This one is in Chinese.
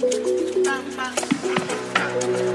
爸爸爸爸